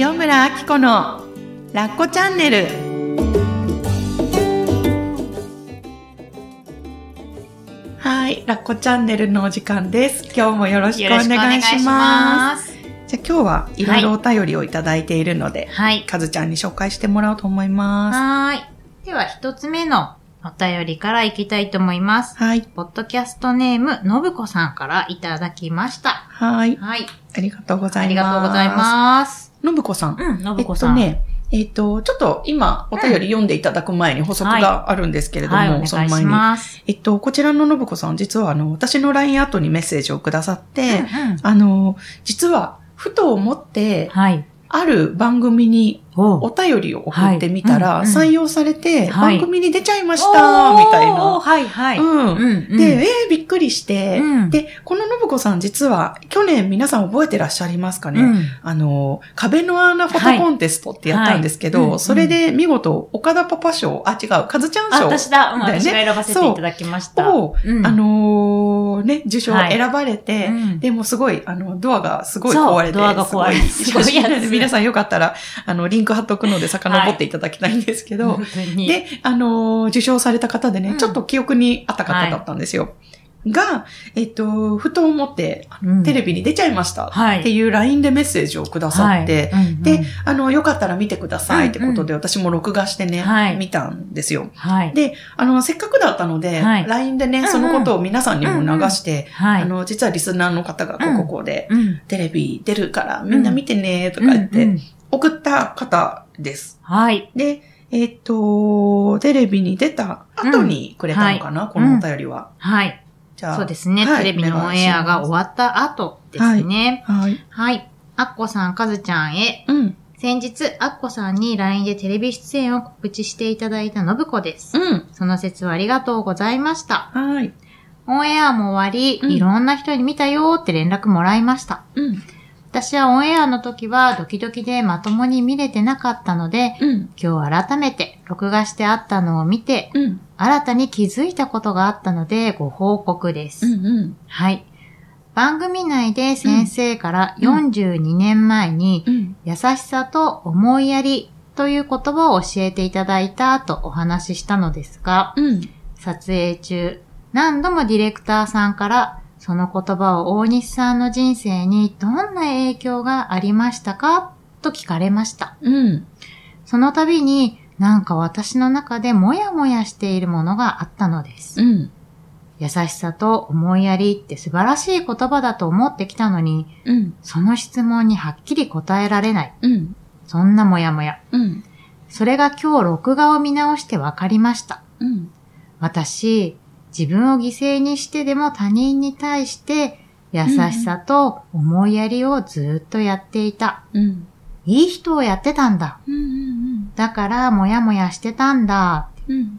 塩村あき子のラッコチャンネルはいラッコチャンネルのお時間です今日もよろしくお願いしますじゃあ今日はいろいろお便りをいただいているので、はい。かずちゃんに紹介してもらおうと思いますはーい。では、一つ目のお便りからいきたいと思います。はいポッドキャストネーム、のぶこさんからいただきました。はいはい。ありがとうございますありがとうございます。のぶこさんうん、のえっぶことさん。ね、えっ、と、ちょっと今、お便り読んでいただく前に補足があるんですけれども、はい、いしその前に。ます。えっと、こちらの信子さん、実はあの、私の LINE 後にメッセージをくださって、うんうんあの、実は、ふと思って、はい。ある番組におお便りを送ってみたら、採用されて、はい。番組に出ちゃいました、みたいな。はい、はい。うん。で、えー、びっくりして、うん。で、この信子さん実は、去年皆さん覚えてらっしゃいますかね、うん。あの、壁の穴フォトコンテストってやったんですけど、それで見事、岡田パパ賞、あ、違う、カズちゃんあ、賞。私だ。私が選ばせていただきました。を、う。ん。あのーね、受賞はい。選ばれて、うん。でもすごい、あの、ドアがすごい壊れて、ドアが壊れて写真 皆さんよかったら、あの、リンク貼っとくので遡っていただきたいんですけど、本当に。で、あのー受賞された方でね、うん。ちょっと記憶にあった方だったんですよ。が、えっと、ふと思って、うんテレビに出ちゃいましたはいっていう LINE でメッセージをくださって、はいうんうんで、あの、よかったら見てくださいってことで、私も録画してね、はい見たんですよ。はい。で、あの、せっかくだったので、はい LINE でね、そのことを皆さんにも流して、はい。あの、実はリスナーの方がこうこうこうで、うん。テレビ出るからみんな見てね、とか言って、送った方です。はい。で、えっと、テレビに出た後にくれたのかな、はいこのお便りは。はい。じゃあ。そうですね。はいテレビのオンエアが終わった後ですね。はい。はい。アッコさん、カズちゃんへ。うん。先日、アッコさんに LINE でテレビ出演を告知していただいた信子です。うん。その説はありがとうございました。はい。オンエアも終わり、うんいろんな人に見たよって連絡もらいました。うん。私はオンエアの時はドキドキでまともに見れてなかったので、うん。今日改めて録画してあったのを見て、うん。新たに気づいたことがあったのでご報告です。うん。うん。はい。番組内で先生からうん42年前に、うん。優しさと思いやりという言葉を教えていただいたとお話ししたのですが、うん。撮影中、何度もディレクターさんから、その言葉を大西さんの人生にどんな影響がありましたか？と聞かれました。うん。その度に、なんか私の中でもやもやしているものがあったのです。うん。優しさと思いやりって素晴らしい言葉だと思ってきたのに、うん。その質問にはっきり答えられない。うん。そんなもやもや。うん。それが今日録画を見直して分かりました。うん。私、自分を犠牲にしてでも他人に対して優しさと思いやりをずっとやっていた。うん。いい人をやってたんだ。うん。だからもやもやしてたんだ。うん。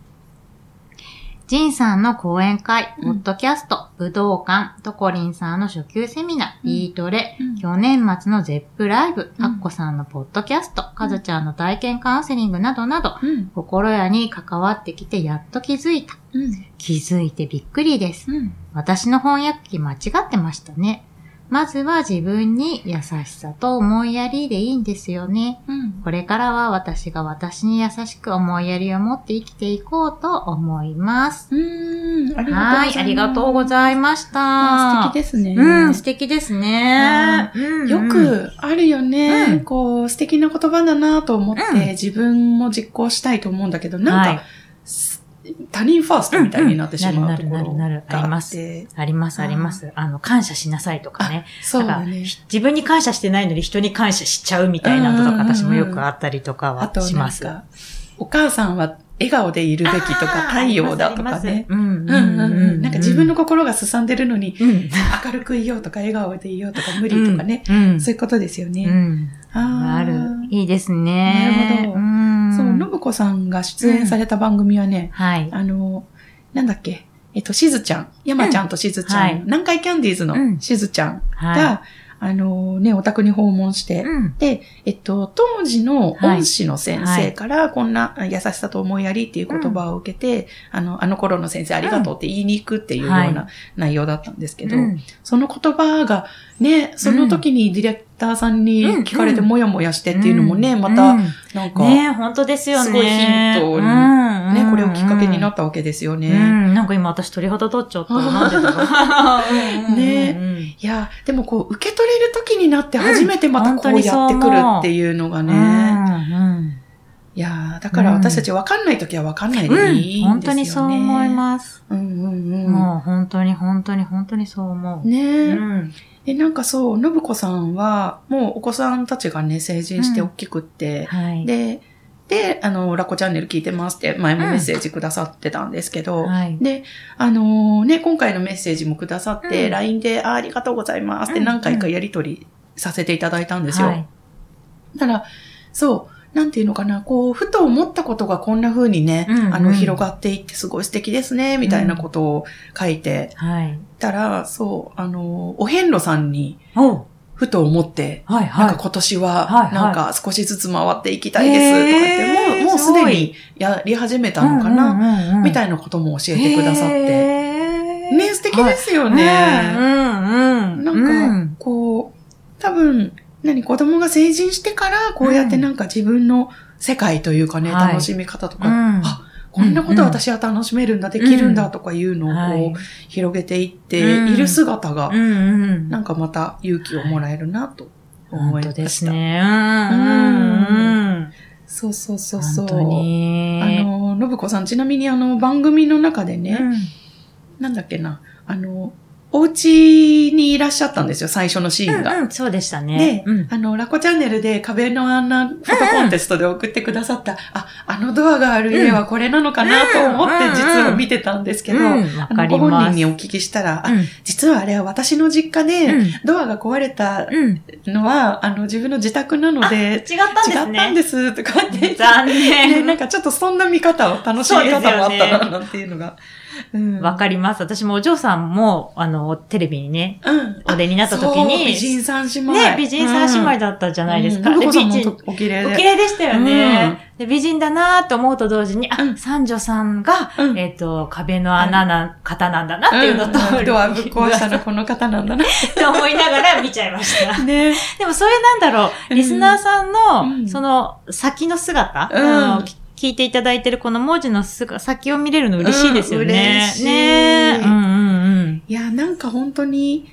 ジンさんの講演会、うんポッドキャスト、武道館、トコリンさんの初級セミナー、うんビートレ、うん去年末のゼップライブ、うんアッコさんのポッドキャスト、カズちゃんの体験カウンセリングなどなど、うん。心屋に関わってきてやっと気づいた。うん。気づいてびっくりです。うん。私の翻訳機間違ってましたね。まずは自分に優しさと思いやりでいいんですよね。うん。これからは私が私に優しく思いやりを持って生きていこうと思います。うん。ありがとうございます。はい、ありがとうございました。あ素敵ですね。うん、素敵ですねあ。よくあるよね。うんこう、素敵な言葉だなと思って、うん自分も実行したいと思うんだけど、なんか、はいす他人ファーストみたいになってしまううんうんところなるなるなるがあありまって。あります、あります。あの、感謝しなさいとかね。そうだね。自分に感謝してないのに人に感謝しちゃうみたいなのとか、うんうんうんうん私もよくあったりとかあはします。か、お母さんは笑顔でいるべきとか、太陽だとかね。うんうんうんうん。なんか自分の心がすさんでるのに、うん、明るくいようとか、笑顔でいようとか、無理とかね。うん。そういうことですよね。うん。ある。いいですね。なるほどうん。そう、信子さんが出演された番組はね、はい。あの、なんだっけ、えっと、しずちゃん、山ちゃんとしずちゃん、はい南海キャンディーズのうんしずちゃんが、はあのね、お宅に訪問して、うん。で、えっと、当時の恩師の先生から、こんな優しさと思いやりっていう言葉を受けて、あの、あの頃の先生ありがとうって言いに行くっていうようはな内容だったんですけど、うん。その言葉がね、その時にディレクターさんに聞かれてうんもやもやしてっていうのもね、また、うん。なんか、ね本当ですよね。すごいヒントにきっかけになったわけですよね。うん、なんか今私鳥肌立っちゃった。なんでだろう。ね うんいや、でもこう、受け取れる時になって初めてまたこうやってくるっていうのがね。うんいや、だから私たち分かんない時は分かんないうんでいいんですよね。本当にそう思います。うんうんもう本当に本当に本当にそう思う。うん。ねえ。うんで、なんかそう、信子さんは、もうお子さんたちがね、成人してうん大きくって、はい。で、で、あの、ラコチャンネル聞いてますって前もメッセージくださってたんですけど、はい。で、あのね、今回のメッセージもくださって、うん LINE であありがとうございますってうん何回かやりとりさせていただいたんですよ。はい。だから、そう、なんていうのかな、こう、ふと思ったことがこんな風にね、うんうんあの、広がっていってすごい素敵ですね、みたいなことを書いてはい。たら、そう、あの、お遍路さんに、おふと思って、はいなんはい。か今年はいはは、い。なんか少しずつ回っていきたいです、とか言って、へーもう、もうすでにやり始めたのかな、なみたいなことも教えてくださって。てね、素敵ですよよね。うんうん。なんか、こう、多分、何、子供が成人してから、こうやってなんか自分の世界というかね、はい。楽しみ方とか、こんなこと私は楽しめるんだ、できるんだとかいうのをはいこう、広げていっている姿が。なんかまた勇気をもらえるなと思本当いました。ですね。そうそうそうそう。本当に。あの、信子さん、ちなみにあの、番組の中でね、うんなんだっけな、あの、お家にいらっしゃったんですよ、最初のシーンが。うんうん、そうでしたねで。、あの、ラコチャンネルで壁の穴フォトコンテストで送ってくださった、あ、あのドアがある家はこれなのかなと思ってうん実は見てたんですけど、ご本。人にお聞きしたら、あうん実はあれは私の実家で、うんドアが壊れたうん。のは、あの、自分の自宅なので、違ったんですね。違ったんです、とかって。残ね、念。なんかちょっとそんな見方を、楽しみ方もあったな、なんていうのが。うんわかります。私もお嬢さんも、あの、テレビにね、うん。お出になった時に、美人三姉妹。ね、美人三姉妹だったじゃないですか。でうん美人もお綺麗おで。綺麗でしたよね。で美人だなと思うと同時に、あ、うん三女さんが、うんえっ、と、壁の穴な、方なんだなっていうのと、うんドアぶっ壊したのこの方なんだな。って思いながら見ちゃいました。ね。でもそれなんだろう、リスナーさんの、うんその先の姿、うん聞いていただいてるこの文字の姿先を見れるの嬉しいですよね。うんねうんうんうん。いや、なんか本当に、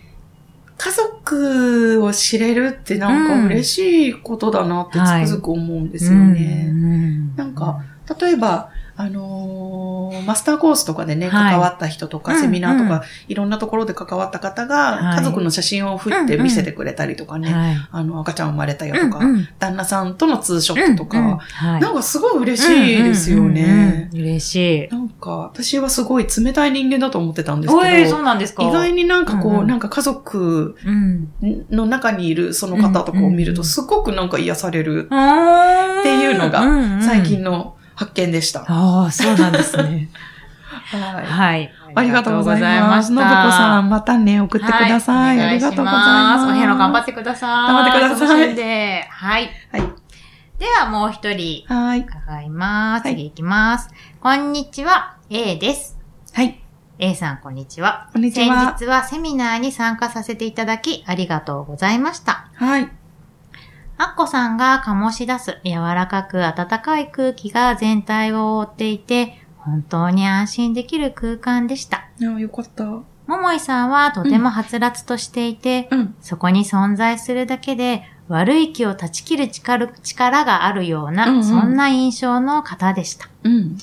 家族を知れるってなんか嬉しいことだなってつくづく思うんですよね。うんうんなんか、例えば、あのーマスターコースとかでね、はい。関わった人とか、うんセミナーとうんか、いろんなところで関わった方が、はい家族の写真を振って見せてくれたりとかね、はい。あの、赤ちゃん生まれたよとか、うんうん。旦那さんとのツーショットとか、うんうん。はい。なんかすごい嬉しいですよね。うんうんうん。嬉しい。なんか、私はすごい冷たい人間だと思ってたんですけど、そうなんですか。意外になんかこう、うんうん。なんか家族うん。の中にいるその方とかを見ると、うんうんすごくなんか癒されるっていうのがが最近の発見でした。ああ、そうなんですね。はい。はい。ありがとうございます。信子さん、またね、送ってください。はありがとうございます。お部屋の頑張ってください。頑張ってくださいで。はい。はい。ではもう一人はい。伺います。はい次行きます。こんにちは、A です。はい。A さん、こんにちは。こんにちは先日はセミナーに参加させていただき、ありがとうございました。はい。アッコさんが醸し出す柔らかく暖かい空気が全体を覆っていて、本当に安心できる空間でした。あよかった。ももいさんはとてもはつらつとしていて、うん。そこに存在するだけで悪い気を断ち切る力力があるような、うんうんそんな印象の方でした。うん。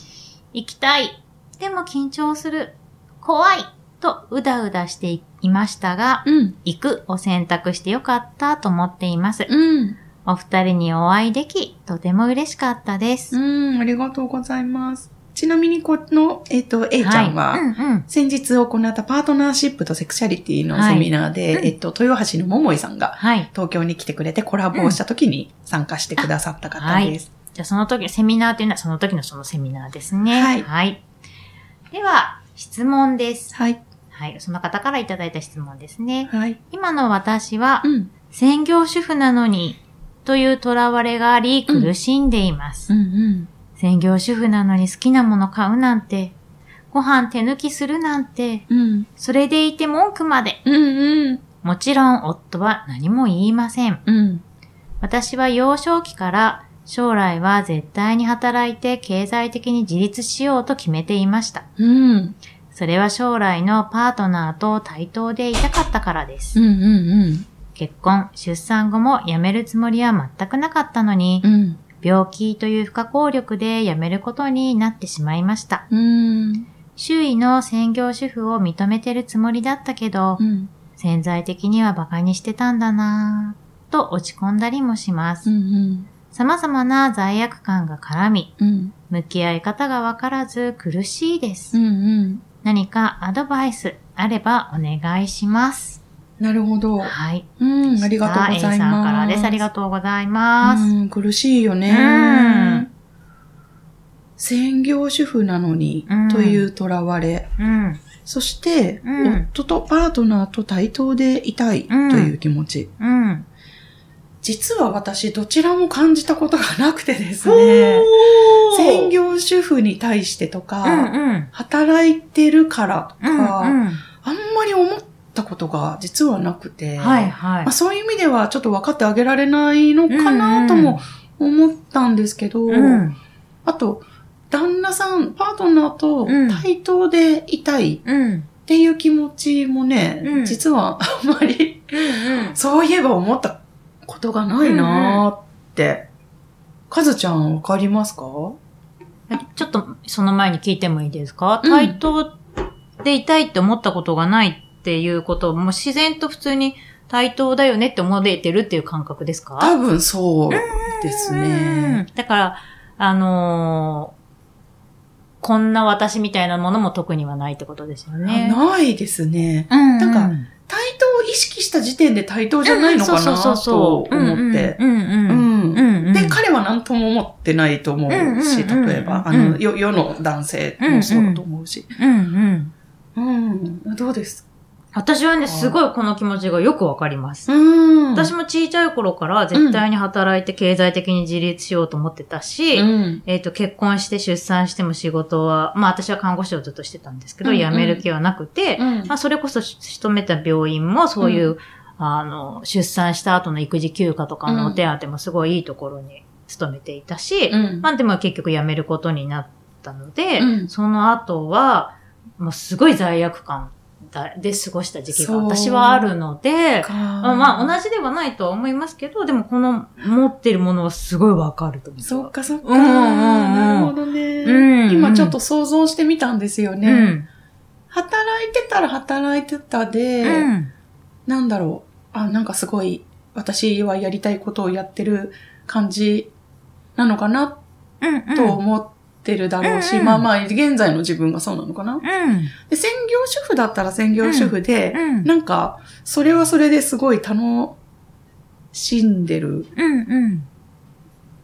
行きたい。でも緊張する。怖い。とうだうだしていましたが、うん。行くを選択してよかったと思っています。うん。お二人にお会いでき、とても嬉しかったです。うん。ありがとうございます。ちなみに、この、えっ、と、A ちゃんは、い、うんうん。先日行ったパートナーシップとセクシャリティのセミナーで、はいえっと、豊橋の桃井さんがはい。東京に来てくれてコラボをした時に参加してくださった方です。じゃあその時、セミナーというのはその時のそのセミナーですね。はいはい。では、質問です。はい。はい。その方からいただいた質問ですね。はい。今の私はう、ん。専業主婦なのに、という囚われがあり苦しんでいます。うんうん。専業主婦なのに好きなもの買うなんて、ご飯手抜きするなんて、うん。それでいて文句まで。うんうん。もちろん夫は何も言いません。うん。私は幼少期から将来は絶対に働いて経済的に自立しようと決めていました。うん。それは将来のパートナーと対等でいたかったからです。うんうん結婚、出産後も辞めるつもりは全くなかったのにう、ん。病気という不可抗力で辞めることになってしまいました。うん。周囲の専業主婦を認めてるつもりだったけどう、ん。潜在的には馬鹿にしてたんだなぁ、と落ち込んだりもします。うん。様々な罪悪感が絡み、うん。向き合い方がわからず苦しいです。うん。何かアドバイスあればお願いします。なるほど。はい。うん。ありがとうござい A さんます。からです。ありがとうございます。うん、苦しいよね。うん専業主婦なのにうん、という囚われ。うん。そして、うん夫とパートナーと対等でいたいという気持ち。うん。実は私、どちらも感じたことがなくてですね。専業主婦に対してとか、うんうん。働いてるからとうんか、うん。あんまり思ったことが実はなくて、はいはいまあ、。そういう意味ではちょっと分かってあげられないのかなとも思ったんですけど、うん。あと、旦那さん、パートナーとうん対等でいたいうん。っていう気持ちもね、うん実は あんまり、うん。そういえば思ったことがないなーって。かずちゃんわかりますか？ちょっとその前に聞いてもいいですか、うん対等でいたいって思ったことがないっていうことを、もう自然と普通に対等だよねって思えてるっていう感覚ですか？多分そうですね。うんだから、あのーこんな私みたいなものも特にはないってことですよね。ないですね。うんなんか対等を意識した時点で対等じゃないのかなと思って。うんうんうん。うんうんうん。で、彼は何とも思ってないと思うし、うんうんうん例えば、あうんの、世世の男性もそうだと思うし。うんうん。うん。どうです私はね、すごいこの気持ちがよくわかります。うん。私も小さい頃から絶対に働いて経済的に自立しようと思ってたし、うん。えっ、と、結婚して出産しても仕事は、まあ私は看護師をずっとしてたんですけど、うんうん辞める気はなくて、うんまあそれこそ勤めた病院もそういう、あの、出産した後の育児休暇とかのお手当もすごいいいところに勤めていたし、うんまあでも結局辞めることになったので、うんその後は、もうすごい罪悪感だで過ごした時期が私はあるので、かまあまあ同じではないとは思いますけど、でもこの持ってるものはすごいわかると思う。そっかそっか。うんうんうんなるほどね。うん今ちょっと想像してみたんですよね。うん。働いてたら働いてたで、うん。なんだろう。あ、なんかすごい、私はやりたいことをやってる感じなのかなうん。と思ってるだろうし、うんうんまあまあ、現在の自分がそうなのかな。うん。で専業主婦だったら専業主婦で、うんなんか、それはそれですごい楽しんでるうん。うん。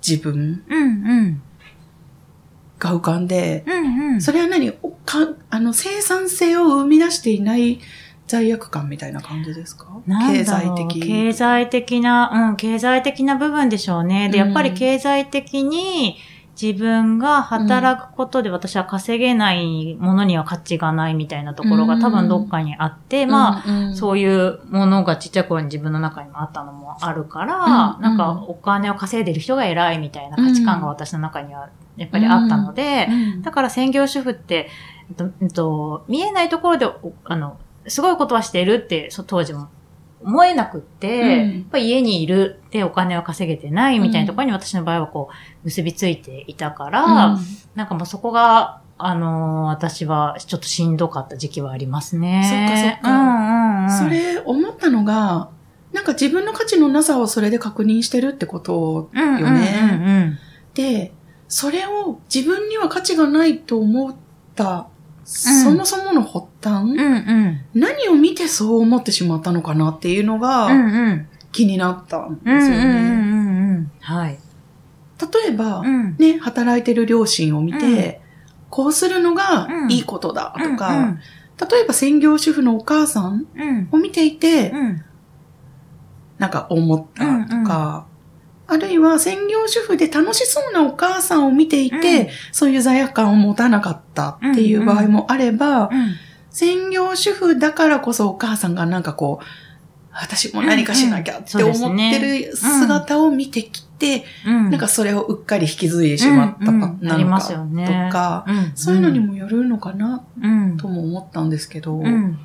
自分うん。うん。が浮かんで、うん。うん。それは何？おかあの、生産性を生み出していない罪悪感みたいな感じですか？経済的。経済的な、うん、経済的な部分でしょうね。で、うんやっぱり経済的に自分が働くことで私は稼げないものには価値がないみたいなところが多分どっかにあって、まあ、あ、うん。そういうものがちっちゃい頃に自分の中にもあったのもあるから、うんなんかお金を稼いでる人が偉いみたいな価値観が私の中にはやっぱりあったので、うんだから専業主婦って、えっとえっと、見えないところで、おあの、すごいことはしてるって、そ当時も思えなくって、うんやっぱり家にいるでお金を稼げてないみたいなところに私の場合はこう、結びついていたから、うんなんかもうそこが、あのー私はちょっとしんどかった時期はありますね。そっかそっかうんうんうん。それ思ったのが、なんか自分の価値のなさをそれで確認してるってことうんうんうんよね。で、それを自分には価値がないと思った、そもそもの発端、うんうん。うん何を見てそう思ってしまったのかなっていうのうん。がうんうん。気になったんですようんうんうんね。うんうん。はい。例えば、うん。ね、働いてる両親を見て、こうするのがうんいいことだとか、うんうん例えば専業主婦のお母さんうん。を見ていて、うん。なんか思ったとか、あるいは専業主婦で楽しそうなお母さんを見ていて、うん。そういう罪悪感を持たなかったっていう場合もあれば、うん。専業主婦だからこそお母さんがなんかこう、私も何かしなきゃって思ってる姿を見てきて、うん。なんかそれをうっかり引き継いでしまったなのか。よねとか、うん、そういうのにもよるのかなうん、とも思ったんですけど、うん。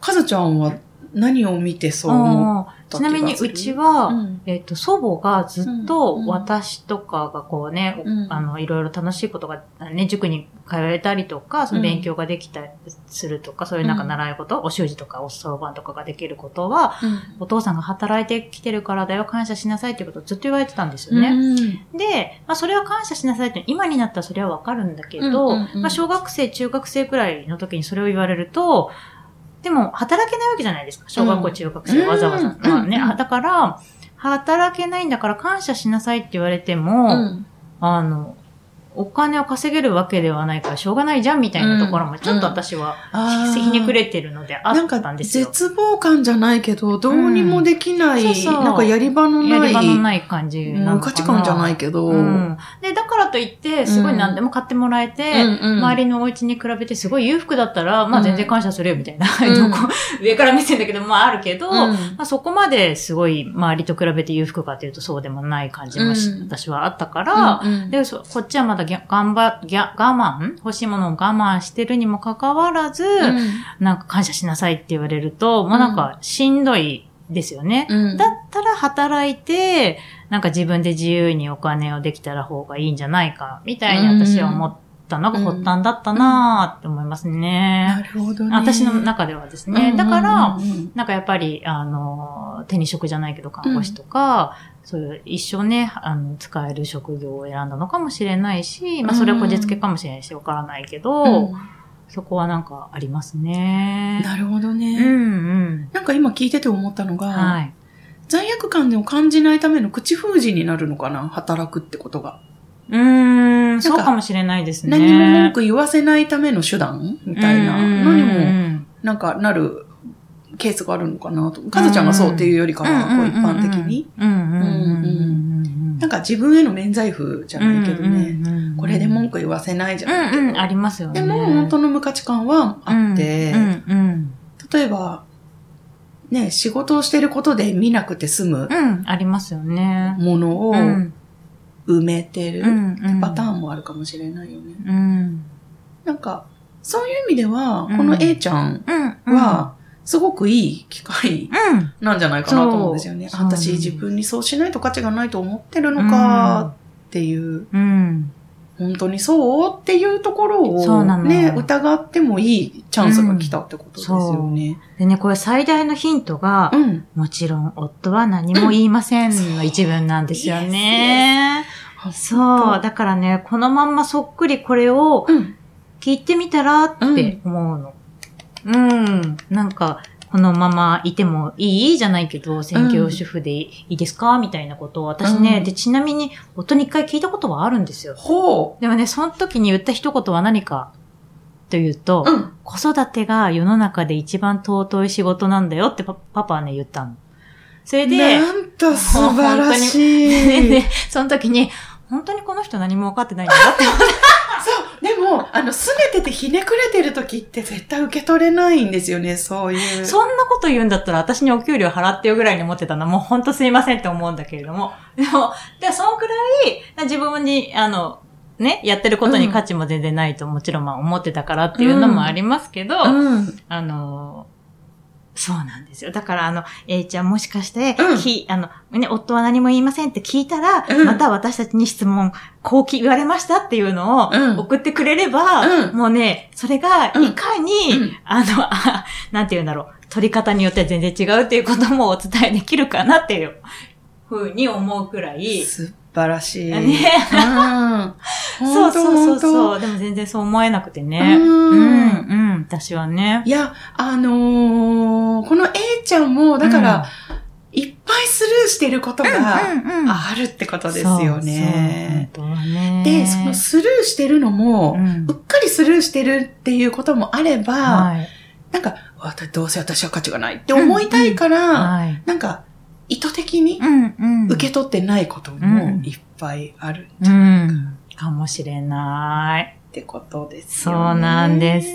かずちゃんは何を見てそう思っあたー。ちなみにうちは、うん。えっ、と、祖母がずっとうん。うん私とかがこうね、うん。あの、いろいろ楽しいことが、ね、塾に通えたりとか、その勉強ができたりするとか、そういうなんか習い事、お習字とかおそろばんとかができることは、お父さんが働いてきてるからだよ、感謝しなさいっていうことをずっと言われてたんですよね。うん。で、まあそれは感謝しなさいって今になったらそれはわかるんだけど、うんうんうん。まあ小学生、中学生くらいの時にそれを言われると、でも働けないわけじゃないですか。小学校、うん中学生わざわざ。うん。まあね、だから、働けないんだから感謝しなさいって言われても、うん。あの、お金を稼げるわけではないからしょうがないじゃんみたいなところもちょっと私はひねくれてるのであったんですよ。絶望感じゃないけど、どうにもできない、うん。そうそう。なんかやり場のない、やり場のない感じなのかな。無価値観じゃないけど、うん。で、だからといって、すごい何でも買ってもらえて、うんうん周りのお家に比べてすごい裕福だったら、まあ全然感謝するよみたいな、上から見せんだけど、まああるけど、うん。まあそこまですごい周りと比べて裕福かというとそうでもない感じも私はあったから、うんうん。で、そこっちはまだぎゃ頑張、ぎゃ、我慢？欲しいものを我慢してるにもかかわらず、なんか感謝しなさいって言われると、もうなんかしんどいですよね。うん。だったら働いて、なんか自分で自由にお金をできたら方がいいんじゃないか、みたいに私は思ったのが発端だったなーって思いますなね。るほどね。私の中ではですね。だから、なんかやっぱり、あの、手に職じゃないけど看護師とか、そういう一生ね、あの、使える職業を選んだのかもしれないし、まあそれはこじつけかもしれないし、わからないけど、うんそこはなんかありますね。なるほどね。うんうん。なんか今聞いてて思ったのが、はい。罪悪感を感じないための口封じになるのかな働くってことが。うーん、かそうかもしれないですね。何も文句言わせないための手段？みたいなのにうんも、うんなんかなるケースがあるのかなと。かずちゃんがそうっていうよりかは、こう一般的に。。なんか自分への免罪符じゃないけどね。これで文句言わせないじゃないけど。うんうん、ありますよね。でも、本当の無価値観はあって、例えば、ね、仕事をしてることで見なくて済むうん。うん、ありますよね。ものをうん埋めてるパターンもあるかもしれないよね。うん。なんか、そういう意味では、うんこの A ちゃんうん。は、すごくいい機会うん、なんじゃないかなと思うんですよね。そうそう私自分にそうしないと価値がないと思ってるのかっていう、うん。本当にそう？っていうところをね、疑ってもいいチャンスが来たってことですよね。でね、これ最大のヒントが、うん。もちろん夫は何も言いませんの一文なんですよね。そう。だからね、このまんまそっくりこれをうん。聞いてみたらって思うの。うん。なんか、このままいてもいいじゃないけど、専業主婦でいいですか？みたいなことを私ね、うんで、ちなみに夫に一回聞いたことはあるんですよ。ほでもね、その時に言った一言は何かというと、う。うん。子育てが世の中で一番尊い仕事なんだよってパパパはね、言ったの。それで、なんと素晴らしい。で、その時に、本当にこの人何も分かってないんだなって思って。も、あの、すねててひねくれてる時って絶対受け取れないんですよね、そういう。そんなこと言うんだったら私にお給料払ってよぐらいに思ってたのもう本当すいませんって思うんだけれども。でも、でそのくらい自分に、あの、ね、やってることに価値も全然ないともちろんまあ思ってたからっていうのもありますけど、うん。あの、そうなんですよ。だから、あの、A ちゃんもしかして、うん。きあの、ね、夫は何も言いませんって聞いたら、うん。また私たちに質問、こう聞言われましたっていうのをうん。送ってくれれば、うん。もうね、それがうん。いかに、うん。あのあ、なんて言うんだろう、取り方によっては全然違うっていうこともお伝えできるかなっていうふうに思うくらい、素晴らしい。ね。うん。そうそうそうそう。でも全然そう思えなくてね。うんうん、うん、私はね。いや、あのーこの A ちゃんも、だから、いっぱいスルーしてることがうんうんあるってことですよね。そう。で、そのスルーしてるのも、うんうっかりスルーしてるっていうこともあれば、はい。なんか、あどうせ私は価値がないって思いたいから、はい。なんか、意図的にうん、うん。受け取ってないこともいっぱいあるうん。かもしれない。ってことですよね。そうなんです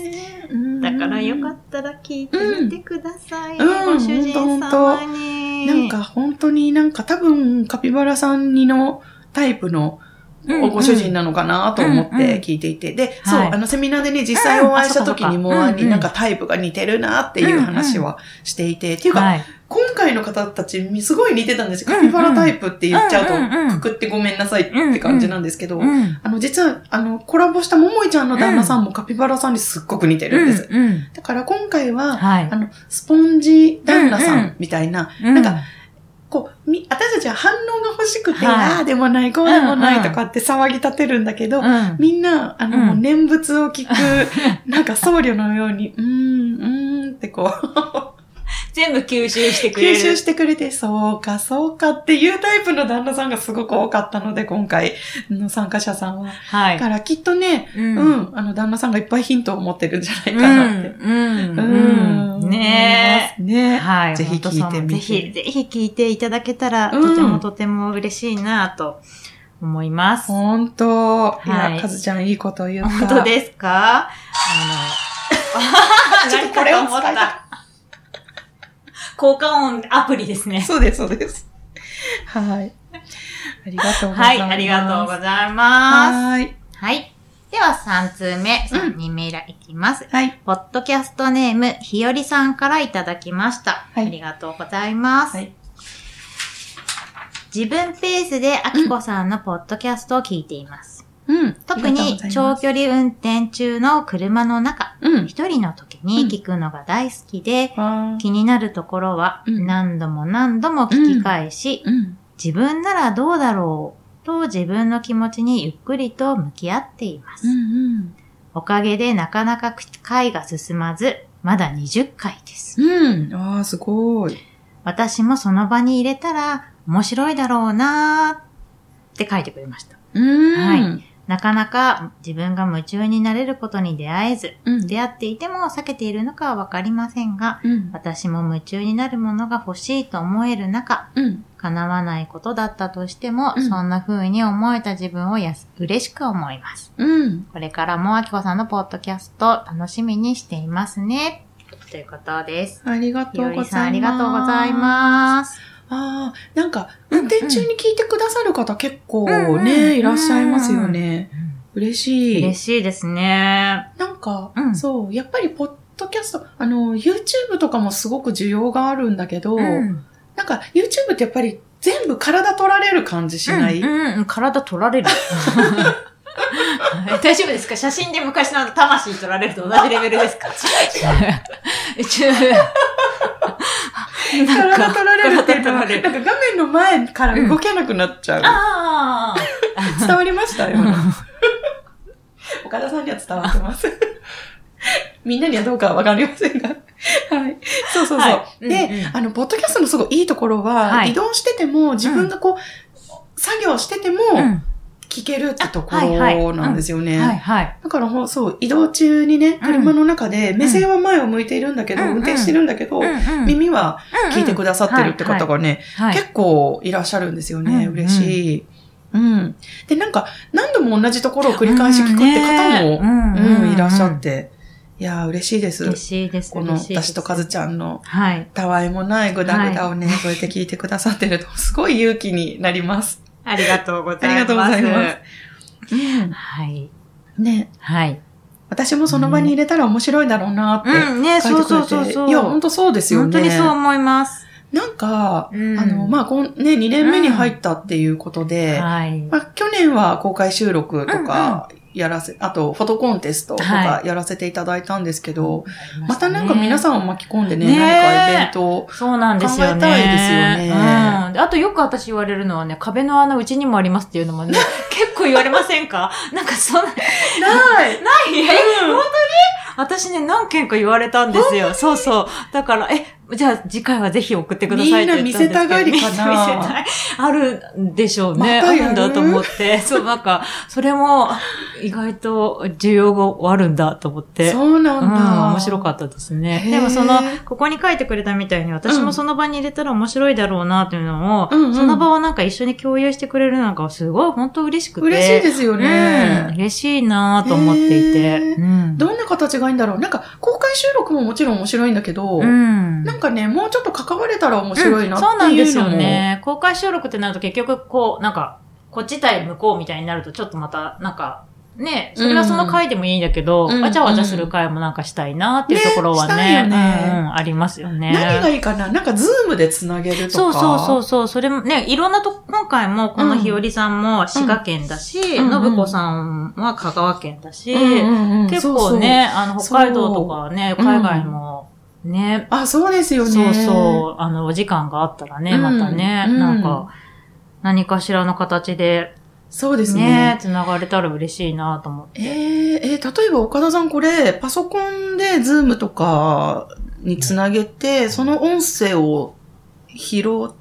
うん。だからよかったら聞いてみてください。うんご主人様ほんに。なんか本当になんか多分カピバラさんにのタイプのうんご主人なのかなと思って聞いていて。で、そう、はいあのセミナーでね、実際お会いした時にも、なんかタイプが似てるなっていう話はしていて。っていうか、はい。今回の方たちすごい似てたんですよ。カピバラタイプって言っちゃうと、くくってごめんなさいって感じなんですけど、うん。あの、実は、あの、コラボしたももいちゃんの旦那さんもカピバラさんにすっごく似てるんです。だから今回は、はいあ。の、スポンジ旦那さうんみたいな、ななんか、こう、み、私たちは反応が欲しくて、はいああでもない、こうでもないとかって騒ぎ立てるんだけど、うん、みんな、あの、念仏を聞く、なんか僧侶のように、うーん、うーんってこう、全部吸収してくれる。吸収してくれて、そうか、そうかっていうタイプの旦那さんがすごく多かったので、今回の参加者さんは。はい。だからきっとね、ううん、あの、旦那さんがいっぱいヒントを持ってるんじゃないうん。かなって。うん。うんねえ。ねえ。はい。ぜひ聞いてみてぜひ、ぜひ聞いていただけたら、うんとてもとても嬉しいなと思います。ほんと。いはいや、かずちゃんいいこと言った。本当ですか？あの、ちょっとこれを使った。効果音アプリですね。そうです、そうです。はい。ありがとうござます。はいい、ありがとうございます。はい。はい。では、3通目、3人目いきます。はい。ポッドキャストネーム、ひよりさんからいただきました。はいありがとうございます。はい自分ペースであきこさんのポッドキャストを聞いています。うん。特に長距離運転中の車の中、うん。一人の時に聞くのが大好きで、あー気になるところはうん何度も何度も聞き返し、うん。自分ならどうだろうと自分の気持ちにゆっくりと向き合っています。うん。おかげでなかなか回が進まず、まだ20回です。うん。ああ、すごい。私もその場に入れたら面白いだろうなーって書いてくれました。うん。はい。なかなか自分が夢中になれることに出会えず、うん。出会っていても避けているのかはわかりませんが、うん。私も夢中になるものが欲しいと思える中、うん。叶わないことだったとしても、うんそんな風に思えた自分をやす嬉しく思います。うん。これからもあきこさんのポッドキャスト楽しみにしていますね。ということです。ありがひとうございます。ありがとうございます。ああ、なんか、運転中に聞いてくださる方結構うんうんね、いらっしゃいますよね。嬉しい。嬉しいですね。なんか、うんそう、やっぱりポッドキャスト、あの、YouTube とかもすごく需要があるんだけど、うんなんか YouTube ってやっぱり全部体取られる感じしない、うんうんうん、体取られる。大丈夫ですか？写真で昔の魂取られると同じレベルですか？違う。ちょなんか体取られるっていうのは、なんか画面の前から動けなくなっちゃう。ああ。伝わりました今の岡田さんには伝わってます。みんなにはどうかはわかりませんが。はい。そうそうそう。はいで、うんうんあの、ポッドキャストのすごいいいところは、はい移動してても、自分がこう、作業してても、うん聞けるってところなんですよね。はいはい。だからほ、そう、移動中にね、車の中で、目線は前を向いているんだけど、うん運転してるんだけど、耳は聞いてくださってるって方がね、はい結構いらっしゃるんですよね。うん嬉しい。うん。で、なんか、何度も同じところを繰り返し聞くって方も、うんうん、いらっしゃって。いやー、嬉しいです。嬉しいです。この、私とカズちゃんの、はい。たわいもないぐだぐだをね、こうやって聞いてくださってると、すごい勇気になります。ありがとうございます。ありがとうございます。うん。はい。ね。はい。私もその場に入れたら面白いだろうなってうん、ね。そうそうそうそう。いや、本当そうですよね。本当にそう思います。なんか、うんあの、まあ、こんね、2年目に入ったっていうことで、はい。まあ、去年は公開収録とかやらせ、あとフォトコンテストとかはやらせていただいたんですけど、ままたなんか皆んさんを巻き込んでね、ね何かイベントを。そうなんですよね。考えたいですよねうん。であとよく私言われるのはね、壁の穴うちにもありますっていうのもね、結構言われませんか？なんかそんな、ない ない？え、本当に？私ね、何件か言われたんですよ。そうそう。だから、え、じゃあ次回はぜひ送ってくださいって言ったんですけど。みんな見せたがりかな 見せたい。あるんでしょうね。まあるんだと思って。そう、なんか、それも意外と需要があるんだと思って。そうなんだ。うん、面白かったですね。でもその、ここに書いてくれたみたいに、私もその場に入れたら面白いだろうなっていうのを、うんうんその場をなんか一緒に共有してくれるのがすごい本当嬉しくて。嬉しいですようん、ね。嬉しいなと思っていて。うん。どんな形がいいんだろうなんか、公開収録ももちろん面白いんだけど、うん。なんかね、もうちょっと関われたら面白いなうんそうっなんです。よね。公開収録ってなると結局こう、なんか、こっち対向こうみたいになるとちょっとまた、なんか、ね、それはその回でもいいんだけど、うんわちゃわちゃする回もなんかしたいなっていうところはね、ねね。うんうん、ありますよね。何がいいかな？なんか、ズームでつなげるとか。そうそうそうそう、それもね、いろんなと、今回もこのひよりさんも滋賀県だし、うんのぶこさんは香川県だし、うんうんうん。結構ね、あの、北海道とかね、そう。海外もね、あ、そうですよね。そうそう、あの、お時間があったらね、うんまたね、うん。なんか、何かしらの形でそうですね。ね。、繋がれたら嬉しいなと思って。えー、えー例えば岡田さんこれ、パソコンでズームとかにつなげて、その音声を拾っ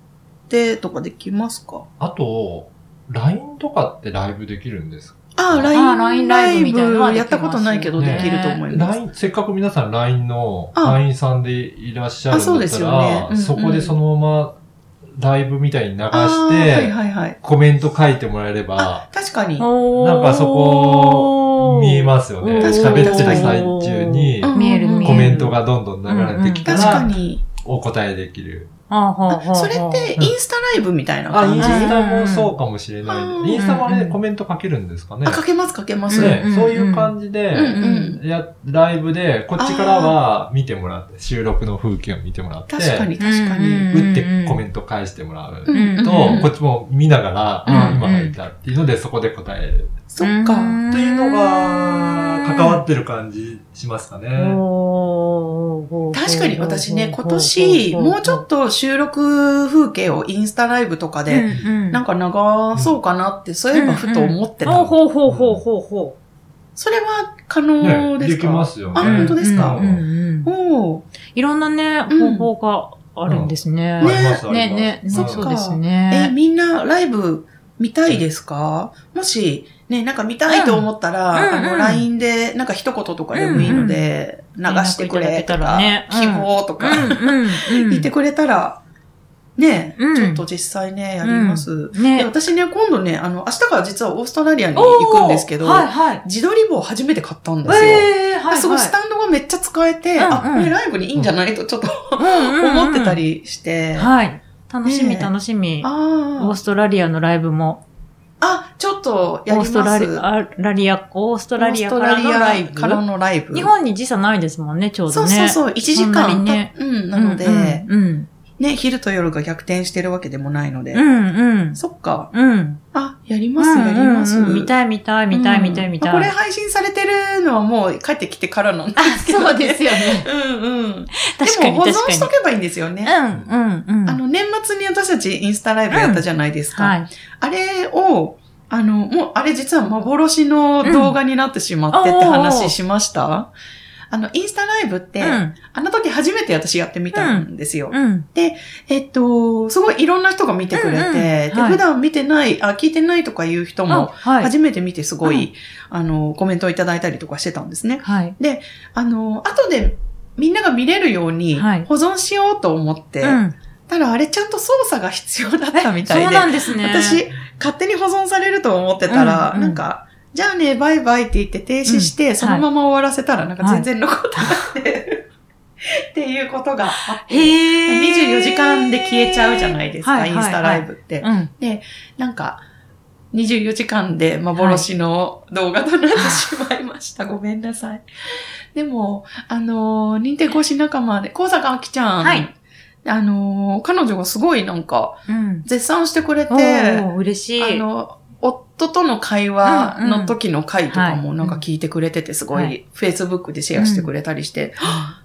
てとかできますか？あと、LINE とかってライブできるんですか？あ、あ LINE ライライブみたいなのはやったことないけどできると思います。LINE、せっかく皆さん LINE のあ。会員さんでいらっしゃるんだったら、そこでそのままライブみたいに流して、はいはいはい。コメント書いてもらえればあ、、確かに。なんかそこ、見えますよね。喋ってる最中に。コメントがどんどん流れてきたらら、に。お答えできる。それって、インスタライブみたいなあ、イン感じスタもそうかもしれない。うんインスタもあれうんコメント書けるんですかねあ、かけますかけます。ねうんそういう感じで、うんうんや、ライブで、こっちからは見てもらって、収録の風景を見てもらって、確かに確かうんに。打ってコメント返してもらうと、うんうんこっちも見ながら、うんあ今入ったっていうので、そこで答える。そっか。うんというのが、関わってる感じしますかね。おー確かに私ね、今年、もうちょっと収録風景をインスタライブとかで、なんか、か流そうかなって、そういえばふと思ってた。ほうほうほうほうほうほそれは可能ねですか？できますよね。あ本当ですか？うんうんうん。おーいろんなね、うん。方法があるんですね。ね、ね、ね、そうですえ、ね。みんなライブ見たいですか？もし、ね、なんか見たいと思ったら、うんうんあの、LINE で、なんか一言とかでもいいので、流してくれとか、ねうん希望とか、うん、うん、うん。言ってくれたら、ね、うんちょっと実際ね、やります。でね。私ね、今度ね、あの、明日から実はオーストラリアに行くんですけど、はい、はい。自撮り棒初めて買ったんですよ。ええ、はい。すごい、スタンドがめっちゃ使えて、うんうんあ、これライブにいいんじゃない？とちょっとン思ってた。りして。はい。楽しみ、ね楽しみ。オあーストラリアのライブも、あ。あ、ちょっとやりオーストラリます。ア、ラリア、オーストラリアオーストラリからのライアからブ。のライブ。日本に時差ないですもんね、ちょうどね。そうそうそう、1時間。ねうん、なので、うん、うん。ね、昼と夜が逆転してるわけでもないので。うん、うん。そっか。うん。あ、やります、やります。見たい、見たい、見たい、見たい、見たい。これ配信されてるのはもう帰ってきてからなんですけど、そうですよね。うんうん。確かに、でも保存しと。けばいいんですよね。うん、うん、うん。あの、年末に私たちインスタライブやったじゃないですか。はい。あれを、あの、もう、あれ実は幻の動画になってしまってって話しました、あの、インスタライブって、うん、あの時初めて私やってみたんですよ。うん。えっと、すごいいろんな人が見てくれて、うんうんではい普段見てない、あ、聞いてないとかいう人あも、はい。初めて見てすごい、うあの、コメントをいただいたりとかしてたんですね。はい。あの、後でみんなが見れるようにはい保存しようと思って、うん。ただあれちゃんと操作が必要だったみたいそうで、なんですね。私、勝手に保存されると思ってたら、うんうんなんか、じゃあね、バイバイって言って停止して、うんそのまま終わらせたら、なんか全然残ってなくて、っていうことがあって、へー24時間で消えちゃうじゃないですか、はいはいインスタライブって。うん。なんか、24時間で幻の動画となってしまいました。ごめんなさい。でも、あのー、認定講師仲間で、高坂あきちゃん。はい。あのー、彼女がすごいなんか、うん。絶賛してくれて、嬉しい。あの、夫との会話の時の回とかもなんか聞いてくれてて、すご、はい。い Facebook でシェアしてくれたりして、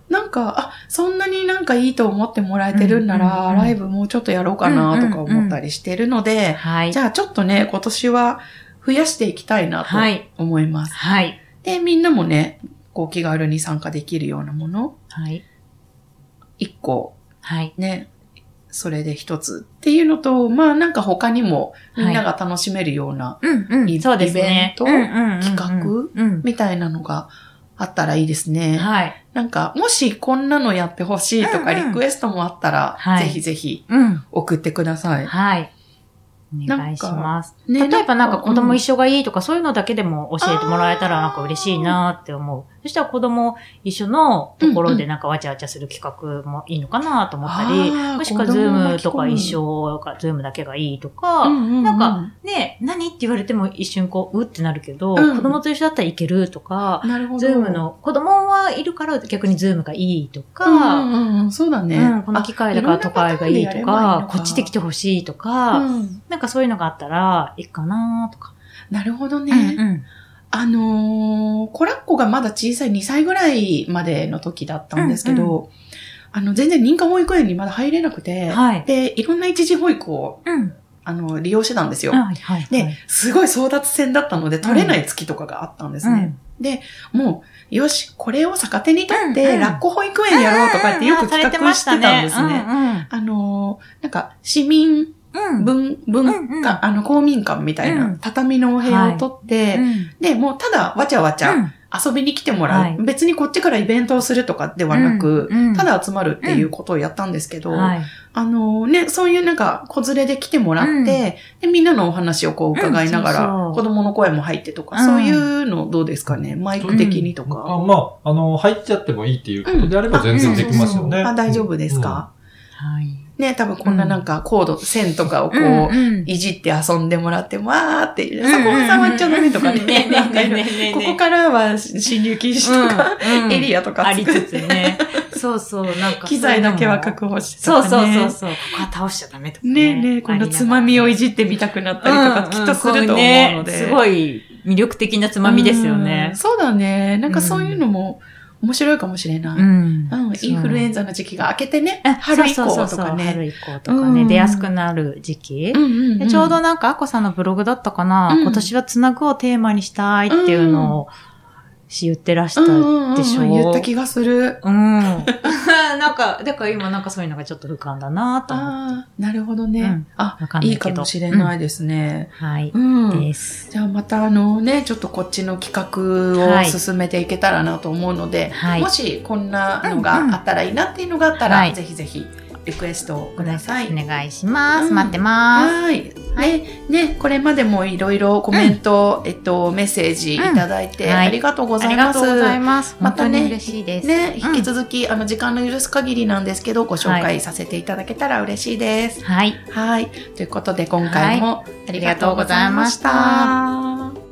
なんか、あ、そんなになんかいいと思ってもらえてるんなら、ライブもうちょっとやろうかなとか思ったりしてるので、はい。じゃあちょっとね、今年は増やしていきたいなとはい。思います。はい。で、みんなもね、こう気軽に参加できるようなもの、はい。一個。はい。ね、それで一つっていうのと、まあなんか他にもみんなが楽しめるような。イベント企画うん。みたいなのがあったらいいですね。はい。なんか、もしこんなのやってほしいとかリクエストもあったら、はいぜひぜひうん。送ってください。はい。お願いします。ね例えばなんか子供一緒がいいとかそういうのだけでも教えてもらえたらなんか嬉しいなって思う。そしたら子供一緒のところでなんかわちゃわちゃする企画もいいのかなと思ったり、もしくは Zoom とか一緒か、 Zoom だけがいいとか、なんか、ね、何って言われても一瞬こう、うってなるけど、うん。子供と一緒だったらいけるとか、なるほど。 Zoom の、子供はいるから逆に Zoom がいいとか、うんうんうん、そうだね。うん、この機会だから都会がいいとか、こっちで来てほほしいとか、うん。なんかそういうのがあったらいいかなとか。なるほどね。うんうんあのー、コラッコがまだ小さい2歳ぐらいまでの時だったんですけど、あの、全然認可保育園にまだ入れなくて、はい。で、いろんな一時保育を、うん。あの、利用してたんですよ。はい、はい。で、すごい争奪戦だったので、取れない月とかがあったんですね。で、もう、よし、これを逆手に取って、うんうんラッコ保育園やろうとかってよく企画してたんですね。ね。あのー、なんか、市民うん。文、文化、あの、公民館みたいな、うん。畳のお部屋を取って、うん。で、もうただわちゃわちゃうん。遊びに来てもらう、はい。別にこっちからイベントをするとかではなく、ただ集まるっていうことをやったんですけど、はい。あのね、そういうなんか、子連れで来てもらって、みんなのお話をこう伺いながら、子供の声も入ってとか、うん。そういうのどうですかね？マイク的にとあか。まあ、あの、入っちゃってもいいっていうことであれば全然できますよね。あ、大丈夫ですか、はい。ね、多分こんななんかコード、線とかをこう、うんいじって遊んでもらって、わーって、そこは触っちゃダメとかね。ここからは侵入禁止とか、うんエリアとかありつつね。そうそう、なんか。機材だけは確保してそうそうそうう。そう。ここは倒しちゃダメとかねえねえ、このつまみをいじってみたくなったりとか、きっとすると思うので。すごい魅力的なつまみですよねうん。そうだね。なんかそういうのも面白いかもしれない。ん。うん、インフルエンザの時期が明けてね、春春以降ととかね。か春以降とかね、うん。出やすくなる時期。うん。うんうん。でちょうどなんか、アッコさんのブログだったかな、うん。今年はつなぐをテーマにしたいっていうのを、し言ってらしたうんうんうんでしょ、言った気がする。うん。なんか、だから今なんかそういうのがちょっと浮かんだなと思って。ああ、なるほどね。うんあわかんないいいかもしれないですね。はい。うん。です。じゃあまたあのね、ちょっとこっちの企画をはい進めていけたらなと思うので、はいもしこんなのがあったらいいなっていうのがあったら、はいぜひぜひリクエストをください。お願いします。うん待ってます。はい。ね、ね、これまでもいろいろコメント、えっと、メッセージいただいて、ありがとうござあいます。りがとうございます。またね嬉しいです。ね、うん引き続き、あの、時間の許す限りなんですけど、ご紹介させていただけたら嬉しいです。はい。はい。ということで、今回もありがとうございました。